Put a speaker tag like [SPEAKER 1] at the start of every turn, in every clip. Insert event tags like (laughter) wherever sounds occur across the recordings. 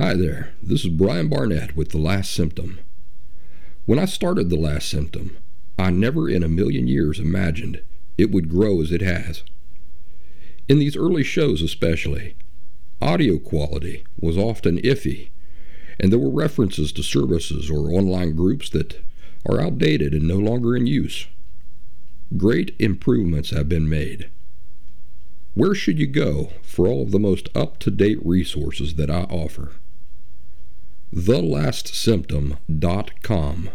[SPEAKER 1] Hi there, this is Brian Barnett with The Last Symptom. When I started The Last Symptom, I never in a million years imagined it would grow as it has. In these early shows, especially, audio quality was often iffy, and there were references to services or online groups that are outdated and no longer in use. Great improvements have been made. Where should you go for all of the most up to date resources that I offer? TheLastSymptom.com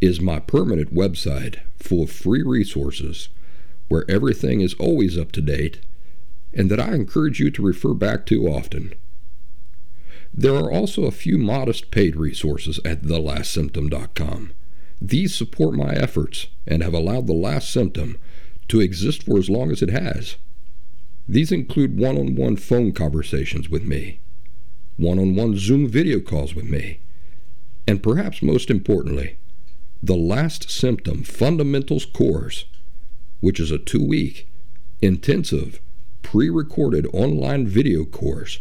[SPEAKER 1] is my permanent website full of free resources where everything is always up to date and that I encourage you to refer back to often. There are also a few modest paid resources at TheLastSymptom.com. These support my efforts and have allowed The Last Symptom to exist for as long as it has. These include one on one phone conversations with me one on one Zoom video calls with me. And perhaps most importantly, the Last Symptom Fundamentals course, which is a two week, intensive, pre recorded online video course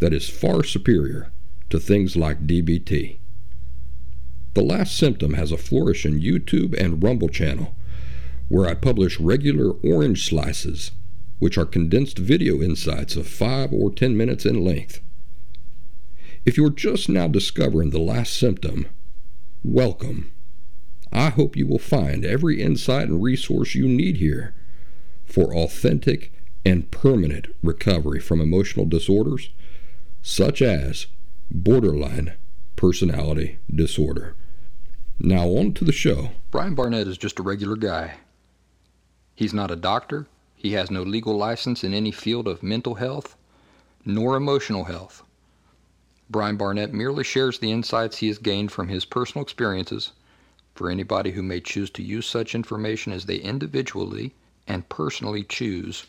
[SPEAKER 1] that is far superior to things like DBT. The Last Symptom has a flourishing YouTube and Rumble channel where I publish regular orange slices, which are condensed video insights of 5 or 10 minutes in length. If you're just now discovering the last symptom, welcome. I hope you will find every insight and resource you need here for authentic and permanent recovery from emotional disorders such as borderline personality disorder. Now, on to the show.
[SPEAKER 2] Brian Barnett is just a regular guy. He's not a doctor, he has no legal license in any field of mental health nor emotional health. Brian Barnett merely shares the insights he has gained from his personal experiences for anybody who may choose to use such information as they individually and personally choose,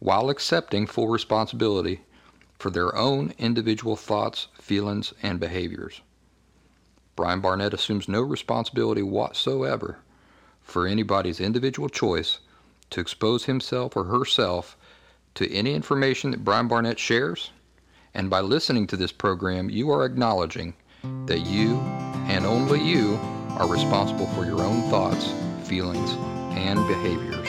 [SPEAKER 2] while accepting full responsibility for their own individual thoughts, feelings, and behaviors. Brian Barnett assumes no responsibility whatsoever for anybody's individual choice to expose himself or herself to any information that Brian Barnett shares and by listening to this program, you are acknowledging that you and only you are responsible for your own thoughts, feelings, and behaviors.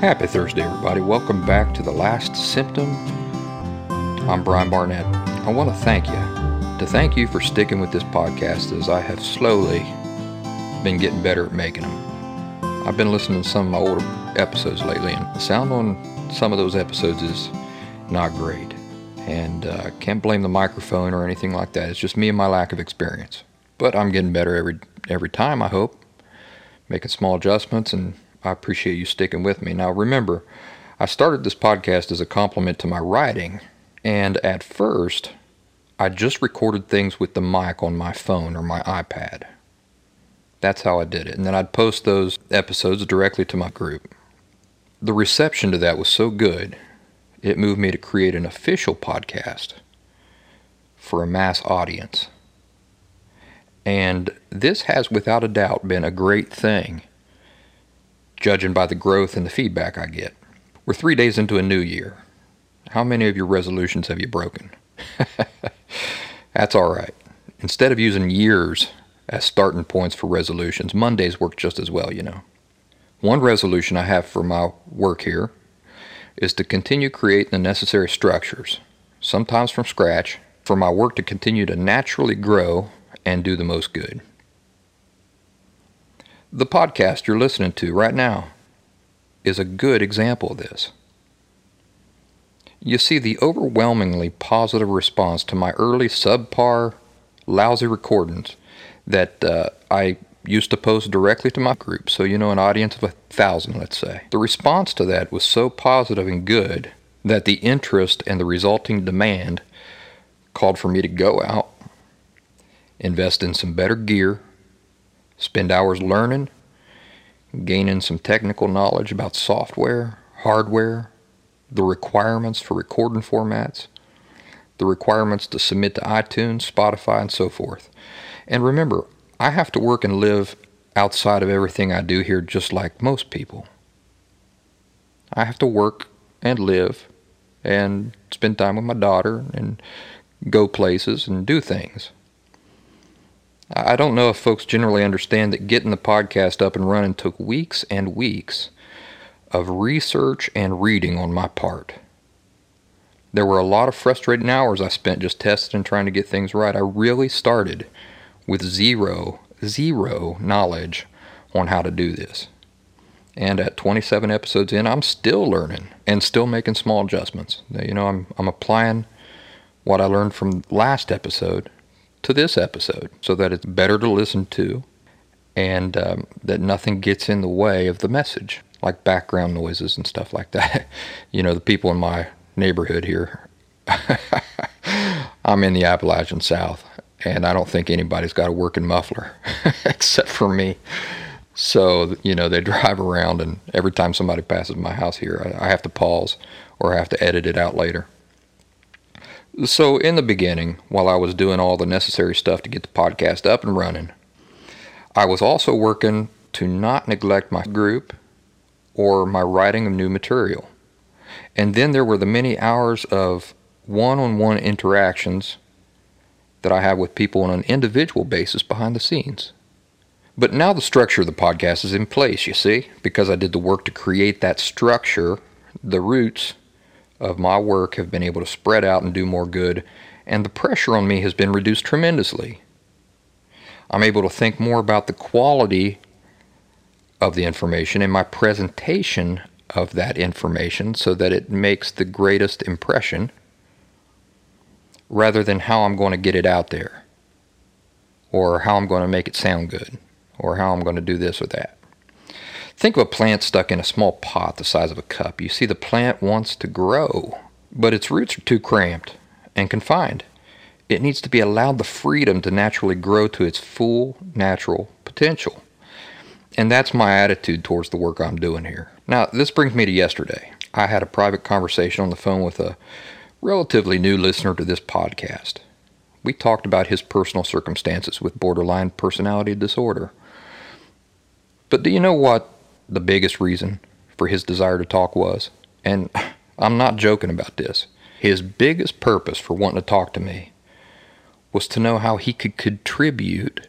[SPEAKER 2] Happy Thursday, everybody. Welcome back to The Last Symptom. I'm Brian Barnett. I want to thank you, to thank you for sticking with this podcast as I have slowly been getting better at making them. I've been listening to some of my older episodes lately, and the sound on some of those episodes is not great and uh, can't blame the microphone or anything like that. It's just me and my lack of experience. But I'm getting better every every time. I hope, making small adjustments, and I appreciate you sticking with me. Now, remember, I started this podcast as a complement to my writing, and at first, I just recorded things with the mic on my phone or my iPad. That's how I did it, and then I'd post those episodes directly to my group. The reception to that was so good it moved me to create an official podcast for a mass audience. And this has without a doubt been a great thing, judging by the growth and the feedback I get. We're three days into a new year. How many of your resolutions have you broken? (laughs) That's all right. Instead of using years as starting points for resolutions, Mondays work just as well, you know. One resolution I have for my work here is to continue creating the necessary structures, sometimes from scratch, for my work to continue to naturally grow and do the most good. The podcast you're listening to right now is a good example of this. You see, the overwhelmingly positive response to my early subpar, lousy recordings that uh, I used to post directly to my group, so you know, an audience of a thousand, let's say. The response to that was so positive and good that the interest and the resulting demand called for me to go out, invest in some better gear, spend hours learning, gaining some technical knowledge about software, hardware, the requirements for recording formats, the requirements to submit to iTunes, Spotify, and so forth. And remember, I have to work and live outside of everything I do here just like most people. I have to work and live and spend time with my daughter and go places, and do things. I don't know if folks generally understand that getting the podcast up and running took weeks and weeks of research and reading on my part. There were a lot of frustrating hours I spent just testing and trying to get things right. I really started with zero, zero knowledge on how to do this. And at 27 episodes in, I'm still learning and still making small adjustments. You know, I'm, I'm applying what I learned from last episode to this episode so that it's better to listen to and um, that nothing gets in the way of the message, like background noises and stuff like that. (laughs) you know, the people in my neighborhood here, (laughs) I'm in the Appalachian South, and I don't think anybody's got a working muffler (laughs) except for me. So, you know, they drive around, and every time somebody passes my house here, I, I have to pause or I have to edit it out later. So, in the beginning, while I was doing all the necessary stuff to get the podcast up and running, I was also working to not neglect my group or my writing of new material. And then there were the many hours of one on one interactions that I have with people on an individual basis behind the scenes. But now the structure of the podcast is in place, you see, because I did the work to create that structure, the roots of my work have been able to spread out and do more good, and the pressure on me has been reduced tremendously. I'm able to think more about the quality of the information and my presentation of that information so that it makes the greatest impression rather than how I'm going to get it out there or how I'm going to make it sound good or how I'm going to do this or that. Think of a plant stuck in a small pot the size of a cup. You see, the plant wants to grow, but its roots are too cramped and confined. It needs to be allowed the freedom to naturally grow to its full natural potential. And that's my attitude towards the work I'm doing here. Now, this brings me to yesterday. I had a private conversation on the phone with a relatively new listener to this podcast. We talked about his personal circumstances with borderline personality disorder. But do you know what the biggest reason for his desire to talk was. And (laughs) I'm not joking about this. His biggest purpose for wanting to talk to me was to know how he could contribute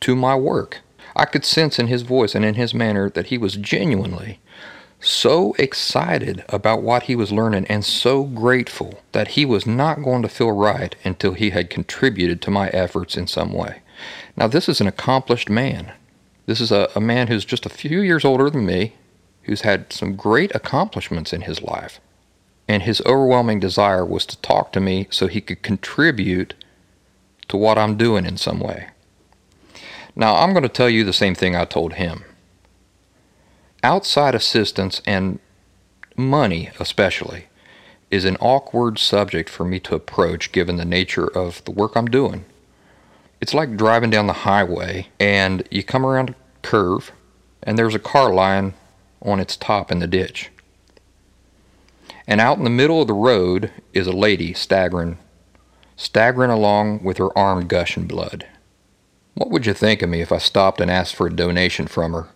[SPEAKER 2] to my work. I could sense in his voice and in his manner that he was genuinely so excited about what he was learning and so grateful that he was not going to feel right until he had contributed to my efforts in some way. Now, this is an accomplished man. This is a, a man who's just a few years older than me, who's had some great accomplishments in his life. And his overwhelming desire was to talk to me so he could contribute to what I'm doing in some way. Now, I'm going to tell you the same thing I told him. Outside assistance and money, especially, is an awkward subject for me to approach given the nature of the work I'm doing. It's like driving down the highway and you come around a curve and there's a car lying on its top in the ditch. And out in the middle of the road is a lady staggering, staggering along with her arm gushing blood. What would you think of me if I stopped and asked for a donation from her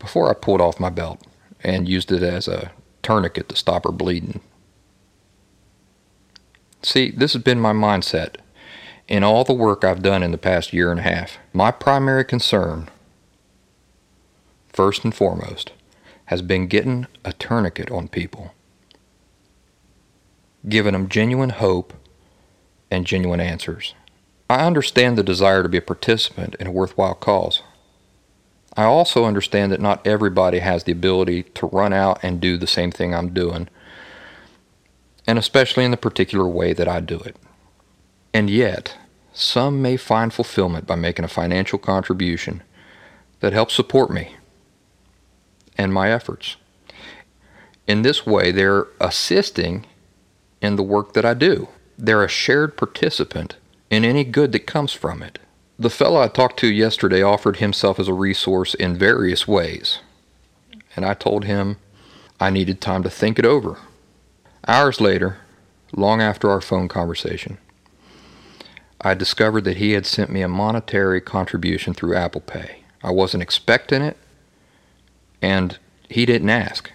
[SPEAKER 2] before I pulled off my belt and used it as a tourniquet to stop her bleeding? See, this has been my mindset in all the work I've done in the past year and a half, my primary concern, first and foremost, has been getting a tourniquet on people, giving them genuine hope and genuine answers. I understand the desire to be a participant in a worthwhile cause. I also understand that not everybody has the ability to run out and do the same thing I'm doing, and especially in the particular way that I do it. And yet, some may find fulfillment by making a financial contribution that helps support me and my efforts. In this way, they're assisting in the work that I do. They're a shared participant in any good that comes from it. The fellow I talked to yesterday offered himself as a resource in various ways, and I told him I needed time to think it over. Hours later, long after our phone conversation, I discovered that he had sent me a monetary contribution through Apple Pay. I wasn't expecting it, and he didn't ask.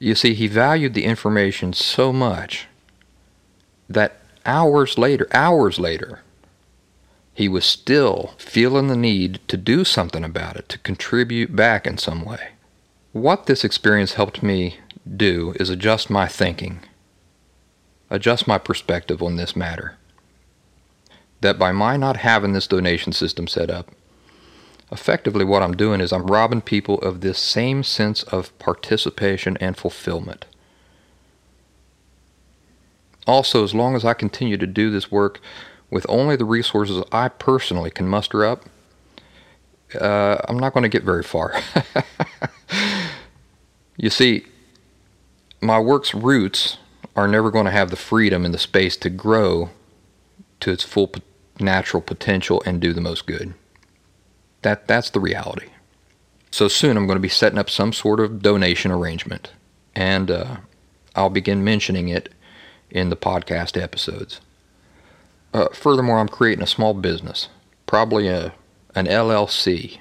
[SPEAKER 2] You see, he valued the information so much that hours later, hours later, he was still feeling the need to do something about it, to contribute back in some way. What this experience helped me do is adjust my thinking, adjust my perspective on this matter. That by my not having this donation system set up, effectively what I'm doing is I'm robbing people of this same sense of participation and fulfillment. Also, as long as I continue to do this work with only the resources I personally can muster up, uh, I'm not going to get very far. (laughs) you see, my work's roots are never going to have the freedom and the space to grow to its full natural potential and do the most good. That that's the reality. So soon I'm going to be setting up some sort of donation arrangement, and uh, I'll begin mentioning it in the podcast episodes. Uh, furthermore, I'm creating a small business, probably a an LLC,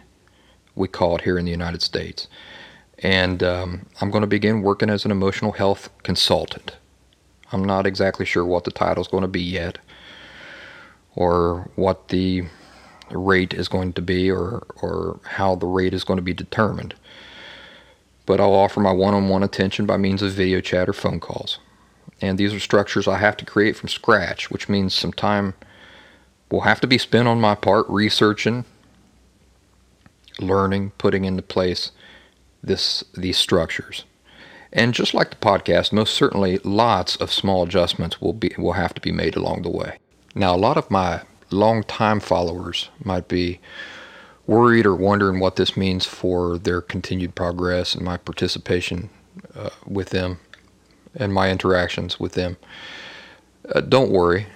[SPEAKER 2] we call it here in the United States, and um, I'm going to begin working as an emotional health consultant. I'm not exactly sure what the title is going to be yet, or what the rate is going to be, or or how the rate is going to be determined. But I'll offer my one-on-one attention by means of video chat or phone calls. And these are structures I have to create from scratch, which means some time will have to be spent on my part researching, learning, putting into place this these structures. And just like the podcast, most certainly lots of small adjustments will be will have to be made along the way. Now, a lot of my long-time followers might be worried or wondering what this means for their continued progress and my participation uh, with them and my interactions with them. Uh, don't worry,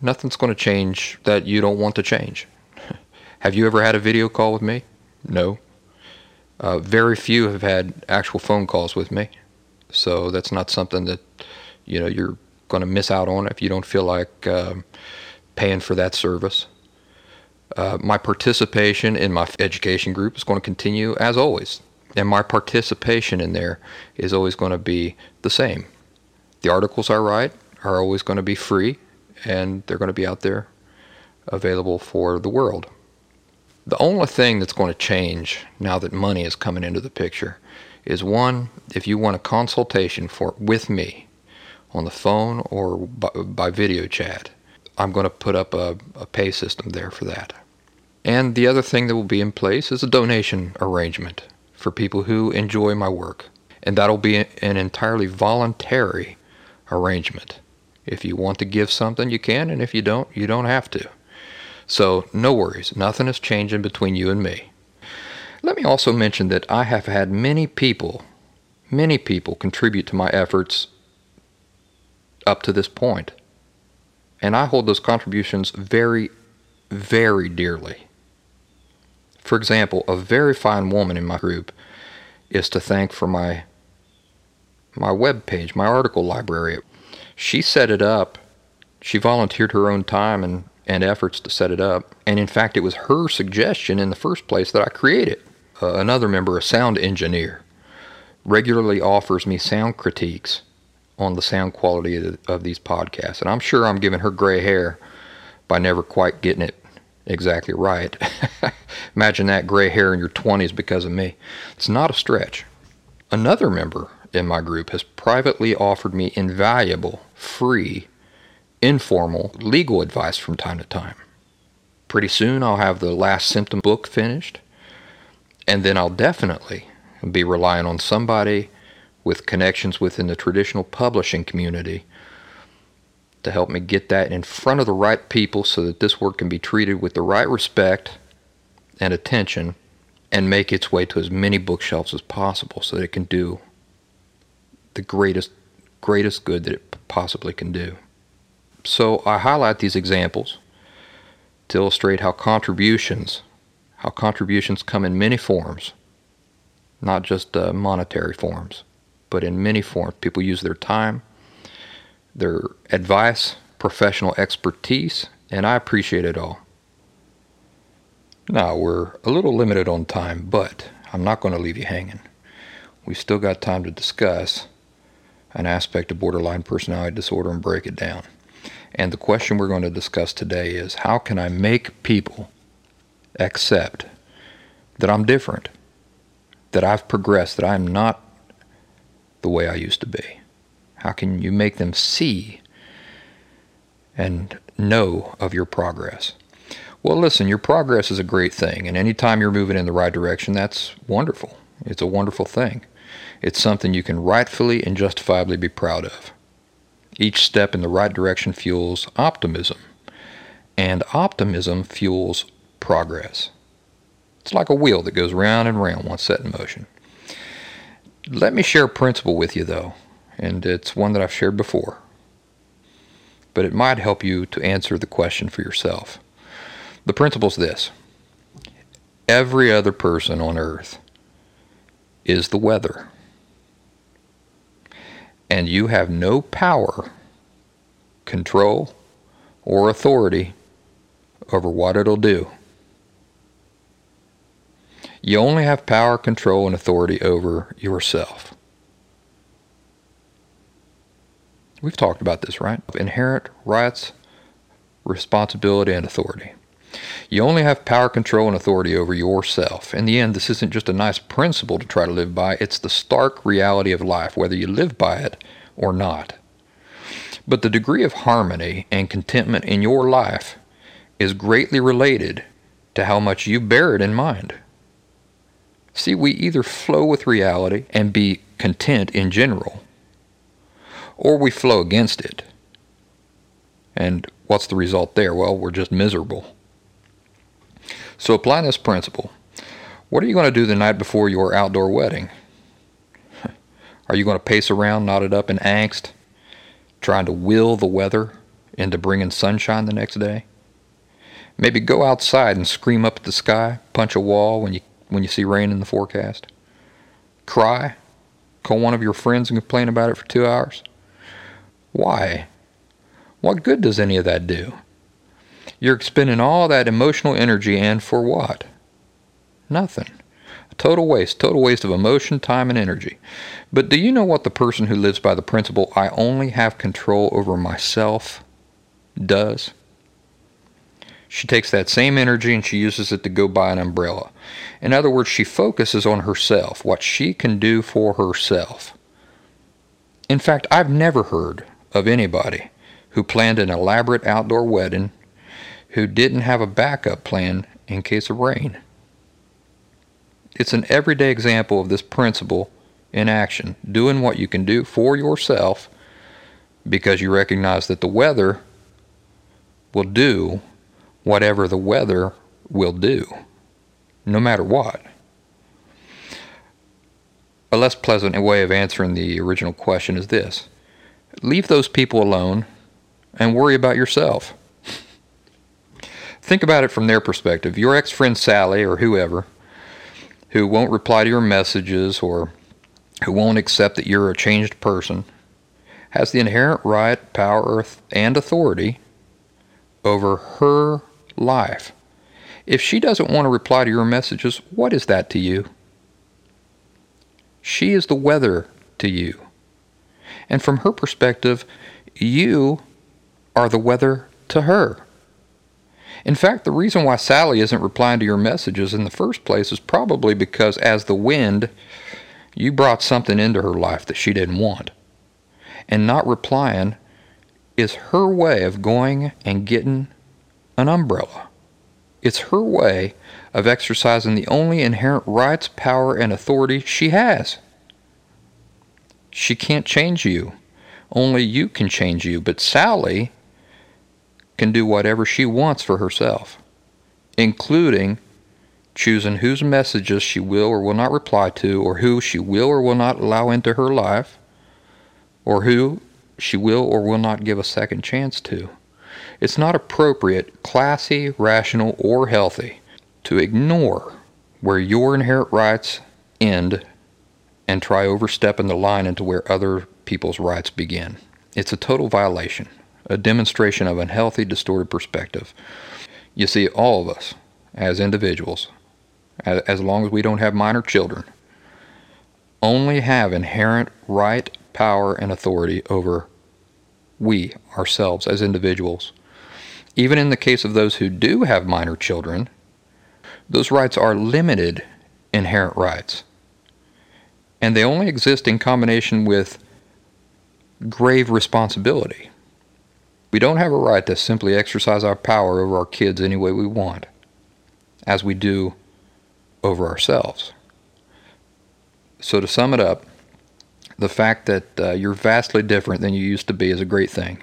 [SPEAKER 2] nothing's going to change that you don't want to change. (laughs) have you ever had a video call with me? No. Uh, very few have had actual phone calls with me, so that's not something that you know you're going to miss out on if you don't feel like um, paying for that service. Uh, my participation in my education group is going to continue as always, and my participation in there is always going to be the same. The articles I write are always going to be free and they're going to be out there available for the world. The only thing that's going to change now that money is coming into the picture is one, if you want a consultation for with me on the phone or by, by video chat, I'm going to put up a, a pay system there for that. And the other thing that will be in place is a donation arrangement for people who enjoy my work. And that'll be an entirely voluntary arrangement. If you want to give something, you can, and if you don't, you don't have to. So, no worries, nothing is changing between you and me. Let me also mention that I have had many people, many people contribute to my efforts up to this point. And I hold those contributions very, very dearly. For example, a very fine woman in my group is to thank for my my web page, my article library. She set it up. She volunteered her own time and, and efforts to set it up. And in fact, it was her suggestion in the first place that I create it. Uh, another member, a sound engineer, regularly offers me sound critiques on the sound quality of, the, of these podcasts. And I'm sure I'm giving her gray hair by never quite getting it exactly right. (laughs) Imagine that gray hair in your 20s because of me. It's not a stretch. Another member in my group has privately offered me invaluable, free, informal legal advice from time to time. Pretty soon I'll have the last symptom book finished, and then I'll definitely be relying on somebody with connections within the traditional publishing community to help me get that in front of the right people so that this work can be treated with the right respect and attention and make its way to as many bookshelves as possible so that it can do the greatest greatest good that it possibly can do. So I highlight these examples to illustrate how contributions how contributions come in many forms, not just uh, monetary forms, but in many forms. People use their time, their advice, professional expertise, and I appreciate it all. Now, we're a little limited on time, but I'm not going to leave you hanging. We've still got time to discuss an aspect of borderline personality disorder and break it down. And the question we're going to discuss today is how can I make people accept that I'm different, that I've progressed, that I'm not the way I used to be? How can you make them see and know of your progress? Well, listen, your progress is a great thing, and anytime you're moving in the right direction, that's wonderful. It's a wonderful thing. It's something you can rightfully and justifiably be proud of. Each step in the right direction fuels optimism, and optimism fuels progress. It's like a wheel that goes round and round once set in motion. Let me share a principle with you, though, and it's one that I've shared before, but it might help you to answer the question for yourself. The principle is this every other person on earth is the weather. And you have no power, control, or authority over what it'll do. You only have power, control, and authority over yourself. We've talked about this, right? Inherent rights, responsibility, and authority. You only have power, control, and authority over yourself. In the end, this isn't just a nice principle to try to live by, it's the stark reality of life, whether you live by it or not. But the degree of harmony and contentment in your life is greatly related to how much you bear it in mind. See, we either flow with reality and be content in general, or we flow against it. And what's the result there? Well, we're just miserable. So apply this principle. What are you going to do the night before your outdoor wedding? (laughs) Are you going to pace around knotted up in angst, trying to will the weather into bringing sunshine the next day? Maybe go outside and scream up at the sky, punch a wall when you when you see rain in the forecast. Cry, call one of your friends and complain about it for 2 hours. Why? What good does any of that do? You're expending all that emotional energy and for what? Nothing. A total waste, total waste of emotion, time, and energy. But do you know what the person who lives by the principle, I only have control over myself, does? She takes that same energy and she uses it to go buy an umbrella. In other words, she focuses on herself, what she can do for herself. In fact, I've never heard of anybody who planned an elaborate outdoor wedding who didn't have a backup plan in case of rain. It's an everyday example of this principle in action, doing what you can do for yourself because you recognize that the weather will do whatever the weather will do, no matter what. A less pleasant way of answering the original question is this leave those people alone and worry about yourself. Think about it from their perspective. Your ex friend Sally or whoever who won't reply to your messages or who won't accept that you're a changed person has the inherent right, power, and authority over her life. If she doesn't want to reply to your messages, what is that to you? She is the weather to you. And from her perspective, you are the weather to her. In fact, the reason why Sally isn't replying to your messages in the first place is probably because, as the wind, you brought something into her life that she didn't want. And not replying is her way of going and getting an umbrella. It's her way of exercising the only inherent rights, power, and authority she has. She can't change you. Only you can change you. But Sally can do whatever she wants for herself, including choosing whose messages she will or will not reply to, or who she will or will not allow into her life, or who she will or will not give a second chance to. It's not appropriate, classy, rational, or healthy to ignore where your inherent rights end and try overstepping the line into where other people's rights begin. It's a total violation a demonstration of unhealthy, distorted perspective. You see, all of us, as individuals, as long as we don't have minor children, only have inherent right, power, and authority over we, ourselves, as individuals. Even in the case of those who do have minor children, those rights are limited inherent rights. And they only exist in combination with grave responsibility. We don't have a right to simply exercise our power over our kids any way we want, as we do over ourselves. So, to sum it up, the fact that uh, you're vastly different than you used to be is a great thing.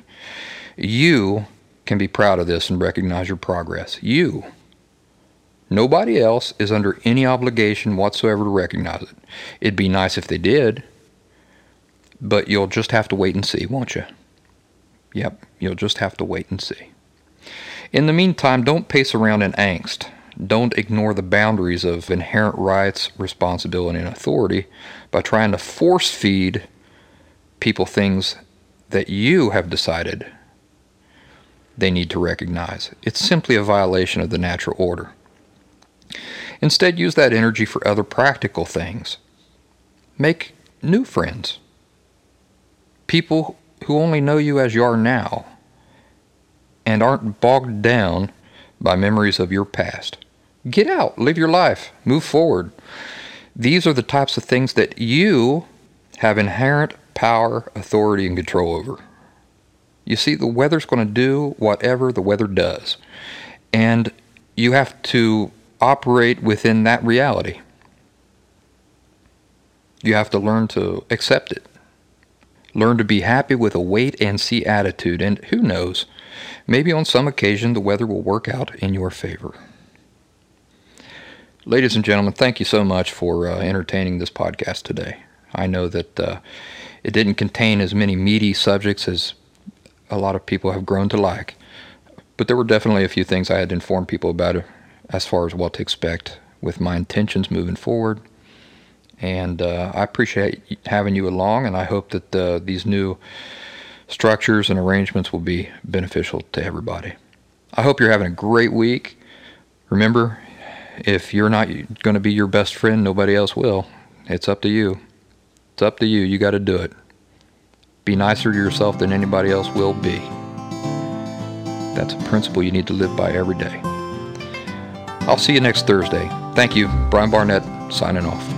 [SPEAKER 2] You can be proud of this and recognize your progress. You. Nobody else is under any obligation whatsoever to recognize it. It'd be nice if they did, but you'll just have to wait and see, won't you? Yep, you'll just have to wait and see. In the meantime, don't pace around in angst. Don't ignore the boundaries of inherent rights, responsibility, and authority by trying to force feed people things that you have decided they need to recognize. It's simply a violation of the natural order. Instead, use that energy for other practical things. Make new friends. People who only know you as you are now and aren't bogged down by memories of your past. Get out, live your life, move forward. These are the types of things that you have inherent power, authority, and control over. You see, the weather's going to do whatever the weather does. And you have to operate within that reality. You have to learn to accept it. Learn to be happy with a wait and see attitude, and who knows, maybe on some occasion the weather will work out in your favor. Ladies and gentlemen, thank you so much for uh, entertaining this podcast today. I know that uh, it didn't contain as many meaty subjects as a lot of people have grown to like, but there were definitely a few things I had to inform people about as far as what to expect with my intentions moving forward and uh, I appreciate having you along, and I hope that uh, these new structures and arrangements will be beneficial to everybody. I hope you're having a great week. Remember, if you're not going to be your best friend, nobody else will. It's up to you. It's up to you. You got to do it. Be nicer to yourself than anybody else will be. That's a principle you need to live by every day. I'll see you next Thursday. Thank you. Brian Barnett signing off.